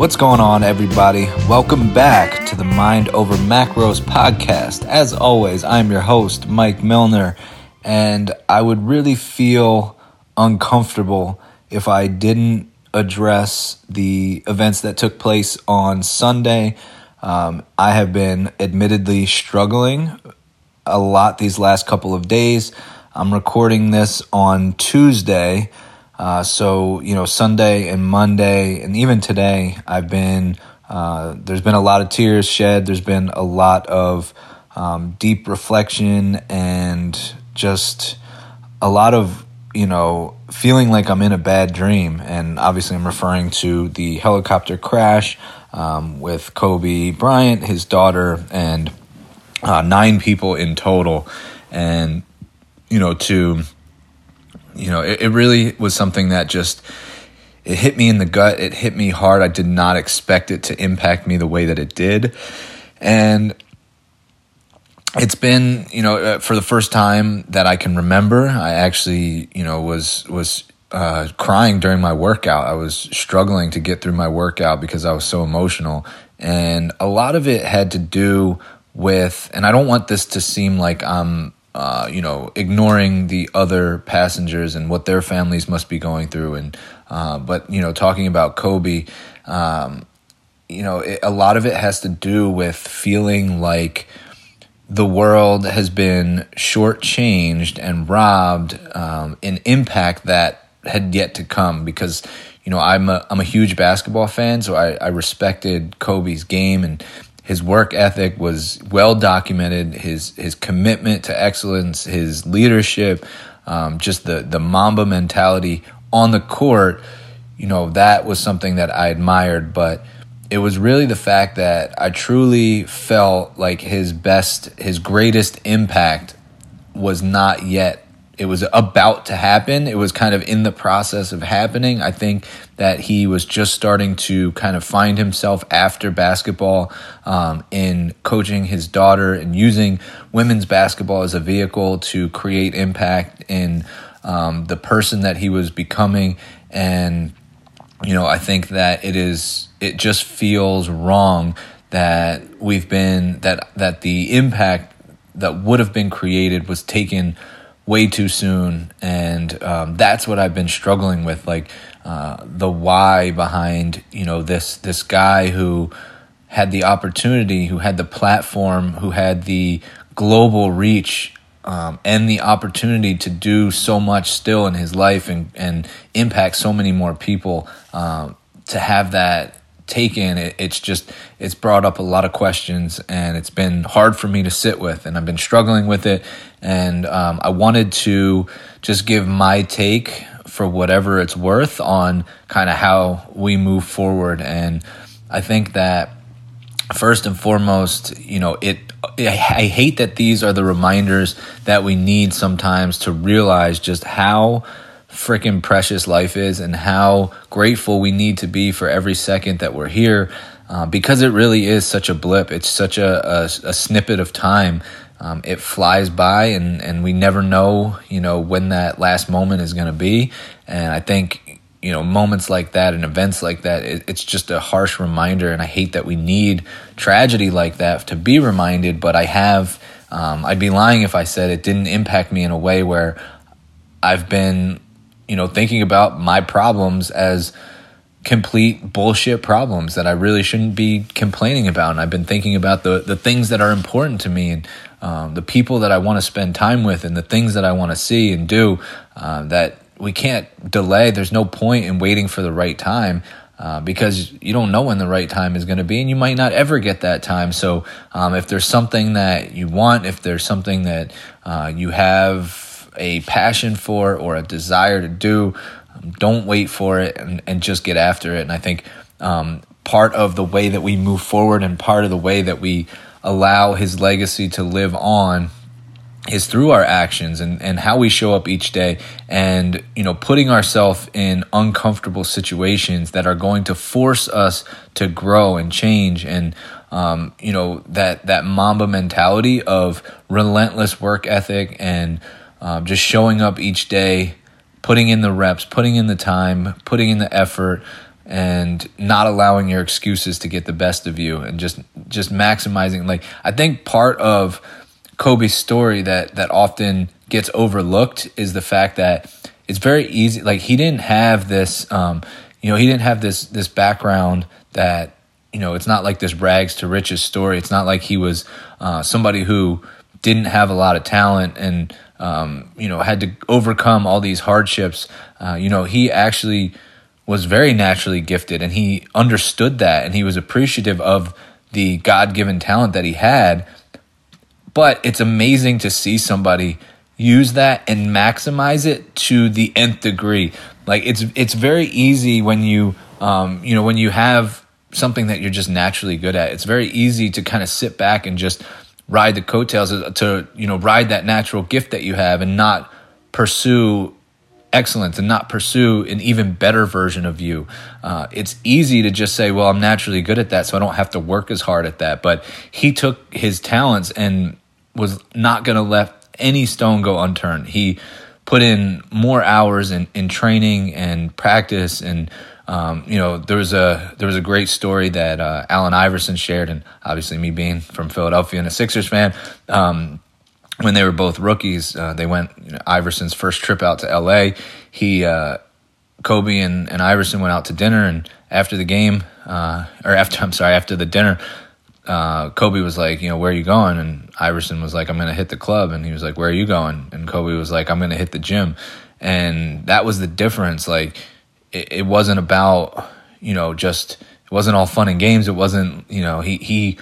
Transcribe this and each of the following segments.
What's going on, everybody? Welcome back to the Mind Over Macros podcast. As always, I'm your host, Mike Milner, and I would really feel uncomfortable if I didn't address the events that took place on Sunday. Um, I have been admittedly struggling a lot these last couple of days. I'm recording this on Tuesday. Uh, so, you know, Sunday and Monday, and even today, I've been, uh, there's been a lot of tears shed. There's been a lot of um, deep reflection and just a lot of, you know, feeling like I'm in a bad dream. And obviously, I'm referring to the helicopter crash um, with Kobe Bryant, his daughter, and uh, nine people in total. And, you know, to, you know, it, it really was something that just it hit me in the gut. It hit me hard. I did not expect it to impact me the way that it did, and it's been you know uh, for the first time that I can remember. I actually you know was was uh, crying during my workout. I was struggling to get through my workout because I was so emotional, and a lot of it had to do with. And I don't want this to seem like I'm uh, you know, ignoring the other passengers and what their families must be going through. And uh, but you know, talking about Kobe, um, you know, it, a lot of it has to do with feeling like the world has been shortchanged and robbed um, an impact that had yet to come because you know I'm a I'm a huge basketball fan, so I, I respected Kobe's game and his work ethic was well documented. His his commitment to excellence, his leadership, um, just the the Mamba mentality on the court. You know that was something that I admired, but it was really the fact that I truly felt like his best, his greatest impact was not yet it was about to happen. It was kind of in the process of happening. I think that he was just starting to kind of find himself after basketball um, in coaching his daughter and using women's basketball as a vehicle to create impact in um, the person that he was becoming. And, you know, I think that it is, it just feels wrong that we've been, that, that the impact that would have been created was taken way too soon, and um, that's what I've been struggling with, like uh, the why behind you know this this guy who had the opportunity, who had the platform, who had the global reach. Um, and the opportunity to do so much still in his life and, and impact so many more people um, to have that taken it, it's just it's brought up a lot of questions and it's been hard for me to sit with and i've been struggling with it and um, i wanted to just give my take for whatever it's worth on kind of how we move forward and i think that first and foremost you know it i hate that these are the reminders that we need sometimes to realize just how freaking precious life is and how grateful we need to be for every second that we're here uh, because it really is such a blip. It's such a, a, a snippet of time. Um, it flies by and, and we never know, you know, when that last moment is going to be. And I think, you know, moments like that and events like that, it, it's just a harsh reminder. And I hate that we need tragedy like that to be reminded, but I have, um, I'd be lying if I said it didn't impact me in a way where I've been you know, thinking about my problems as complete bullshit problems that I really shouldn't be complaining about. And I've been thinking about the, the things that are important to me and um, the people that I want to spend time with and the things that I want to see and do uh, that we can't delay. There's no point in waiting for the right time. Uh, because you don't know when the right time is going to be, and you might not ever get that time. So, um, if there's something that you want, if there's something that uh, you have a passion for or a desire to do, um, don't wait for it and, and just get after it. And I think um, part of the way that we move forward and part of the way that we allow his legacy to live on is through our actions and, and how we show up each day and you know putting ourselves in uncomfortable situations that are going to force us to grow and change and um, you know that that mamba mentality of relentless work ethic and um, just showing up each day, putting in the reps, putting in the time, putting in the effort, and not allowing your excuses to get the best of you and just just maximizing like I think part of Kobe's story that that often gets overlooked is the fact that it's very easy like he didn't have this um, you know he didn't have this this background that you know it's not like this rags to riches story. It's not like he was uh, somebody who didn't have a lot of talent and um, you know had to overcome all these hardships. Uh, you know he actually was very naturally gifted and he understood that and he was appreciative of the god-given talent that he had. But it's amazing to see somebody use that and maximize it to the nth degree. Like it's it's very easy when you um, you know when you have something that you're just naturally good at it's very easy to kind of sit back and just ride the coattails to you know ride that natural gift that you have and not pursue excellence and not pursue an even better version of you. Uh, it's easy to just say, well, I'm naturally good at that, so I don't have to work as hard at that. But he took his talents and was not going to let any stone go unturned. He put in more hours in, in training and practice and um, you know there was a there was a great story that uh, Allen Iverson shared and obviously me being from Philadelphia and a Sixers fan um, when they were both rookies, uh, they went you know, Iverson's first trip out to L.A. He uh, Kobe and, and Iverson went out to dinner, and after the game, uh, or after I'm sorry, after the dinner, uh, Kobe was like, you know, where are you going? And Iverson was like, I'm gonna hit the club, and he was like, where are you going? And Kobe was like, I'm gonna hit the gym, and that was the difference. Like, it, it wasn't about you know just it wasn't all fun and games. It wasn't you know he he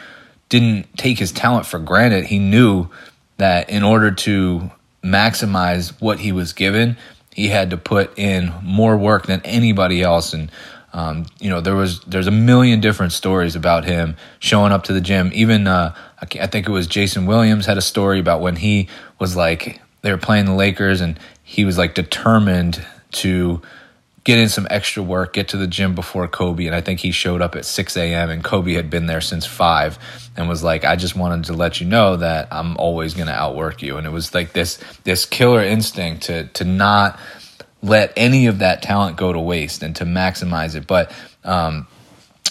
didn't take his talent for granted. He knew that in order to maximize what he was given, he had to put in more work than anybody else. And um, you know, there was there's a million different stories about him showing up to the gym. Even uh, I think it was Jason Williams had a story about when he was like they were playing the Lakers and he was like determined to get in some extra work, get to the gym before Kobe. And I think he showed up at 6 a.m. and Kobe had been there since 5 and was like, I just wanted to let you know that I'm always going to outwork you. And it was like this, this killer instinct to, to not let any of that talent go to waste and to maximize it. But, um,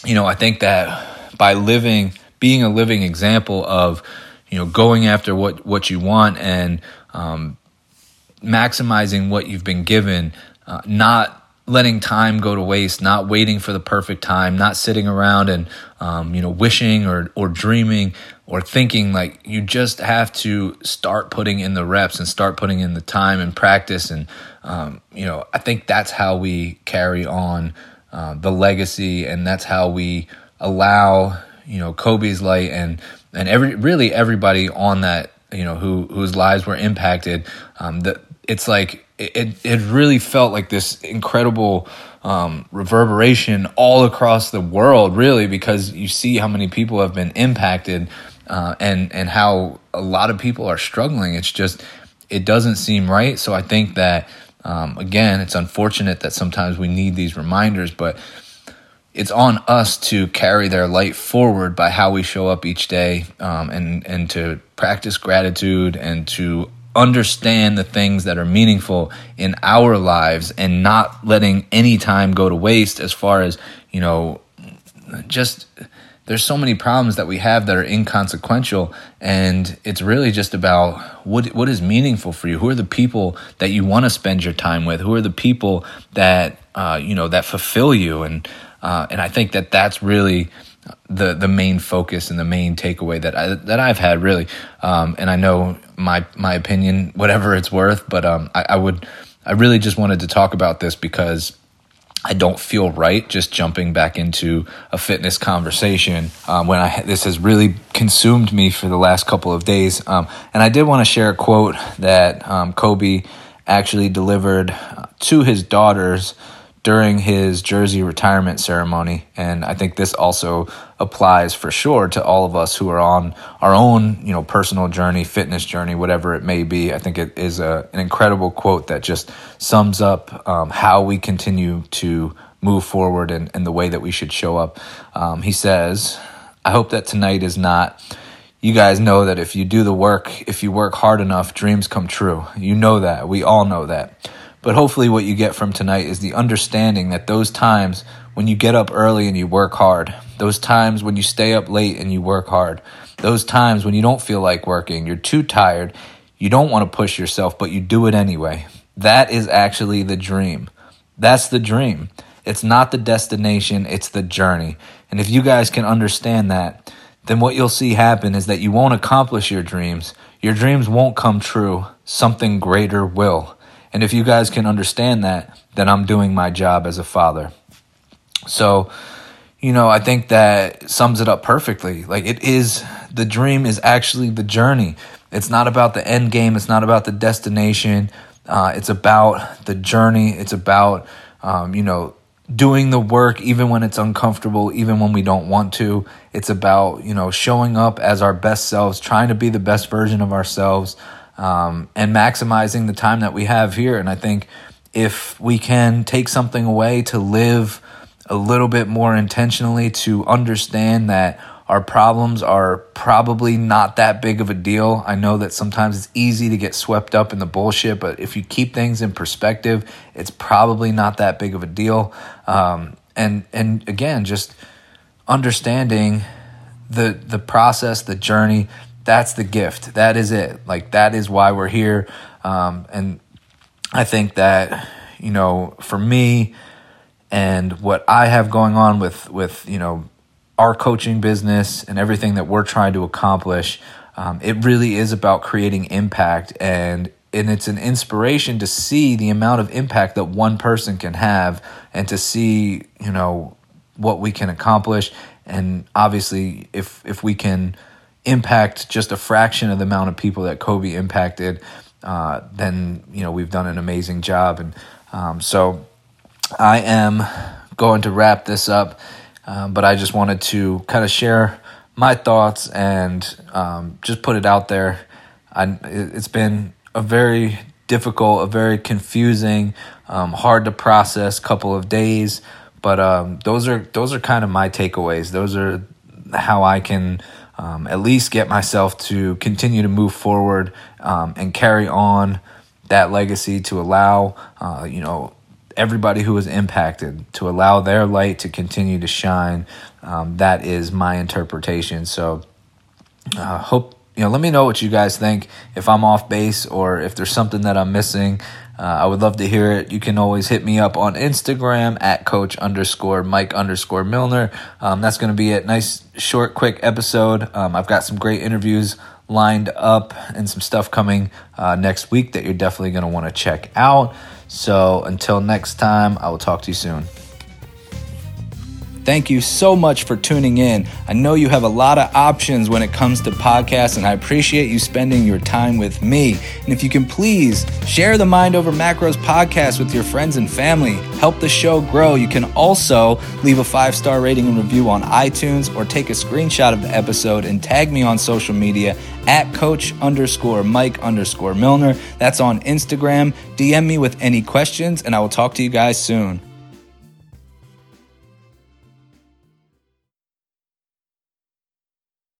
you know, I think that by living, being a living example of, you know, going after what, what you want and, um, maximizing what you've been given, uh, not letting time go to waste, not waiting for the perfect time, not sitting around and um, you know wishing or or dreaming or thinking like you just have to start putting in the reps and start putting in the time and practice and um, you know I think that's how we carry on uh, the legacy and that's how we allow you know Kobe's light and and every really everybody on that you know who whose lives were impacted um, that it's like it, it really felt like this incredible um, reverberation all across the world, really, because you see how many people have been impacted uh, and and how a lot of people are struggling. It's just it doesn't seem right. So I think that um, again, it's unfortunate that sometimes we need these reminders, but it's on us to carry their light forward by how we show up each day um, and and to practice gratitude and to understand the things that are meaningful in our lives and not letting any time go to waste as far as, you know, just there's so many problems that we have that are inconsequential and it's really just about what what is meaningful for you. Who are the people that you want to spend your time with? Who are the people that uh, you know that fulfill you? And uh, and I think that that's really the the main focus and the main takeaway that I that I've had really. Um, and I know my my opinion, whatever it's worth, but um, I, I, would I really just wanted to talk about this because I don't feel right just jumping back into a fitness conversation um, when I this has really consumed me for the last couple of days. Um, and I did want to share a quote that um, Kobe actually delivered to his daughters during his jersey retirement ceremony. And I think this also applies for sure to all of us who are on our own, you know, personal journey, fitness journey, whatever it may be. I think it is a, an incredible quote that just sums up um, how we continue to move forward and, and, the way that we should show up. Um, he says, I hope that tonight is not. You guys know that if you do the work, if you work hard enough, dreams come true. You know that. We all know that. But hopefully, what you get from tonight is the understanding that those times when you get up early and you work hard, those times when you stay up late and you work hard, those times when you don't feel like working, you're too tired, you don't want to push yourself, but you do it anyway. That is actually the dream. That's the dream. It's not the destination, it's the journey. And if you guys can understand that, then what you'll see happen is that you won't accomplish your dreams. Your dreams won't come true. Something greater will. And if you guys can understand that, then I'm doing my job as a father. So, you know, I think that sums it up perfectly. Like it is the dream is actually the journey. It's not about the end game. It's not about the destination. Uh, it's about the journey. It's about um, you know doing the work even when it's uncomfortable, even when we don't want to. It's about you know showing up as our best selves, trying to be the best version of ourselves, um, and maximizing the time that we have here. And I think if we can take something away to live a little bit more intentionally to understand that our problems are probably not that big of a deal. I know that sometimes it's easy to get swept up in the bullshit, but if you keep things in perspective, it's probably not that big of a deal. Um, and and again, just understanding the the process, the journey. That's the gift. That is it. Like that is why we're here. Um, and I think that you know, for me, and what I have going on with with you know our coaching business and everything that we're trying to accomplish, um, it really is about creating impact and and it's an inspiration to see the amount of impact that one person can have and to see you know what we can accomplish and obviously if if we can impact just a fraction of the amount of people that Kobe impacted uh, then you know we've done an amazing job and um, so I am going to wrap this up, um, but I just wanted to kind of share my thoughts and um, just put it out there. I, it's been a very difficult, a very confusing, um, hard to process couple of days, but um, those are those are kind of my takeaways. Those are how I can um, at least get myself to continue to move forward um, and carry on that legacy to allow uh, you know everybody who was impacted to allow their light to continue to shine. Um, that is my interpretation. So, uh, hope you know. Let me know what you guys think. If I'm off base or if there's something that I'm missing, uh, I would love to hear it. You can always hit me up on Instagram at coach underscore Mike underscore Milner. Um, that's going to be a nice, short, quick episode. Um, I've got some great interviews lined up and some stuff coming uh, next week that you're definitely going to want to check out. So until next time, I will talk to you soon. Thank you so much for tuning in. I know you have a lot of options when it comes to podcasts, and I appreciate you spending your time with me. And if you can please share the Mind Over Macros podcast with your friends and family, help the show grow. You can also leave a five star rating and review on iTunes or take a screenshot of the episode and tag me on social media at coach underscore Mike underscore Milner. That's on Instagram. DM me with any questions, and I will talk to you guys soon.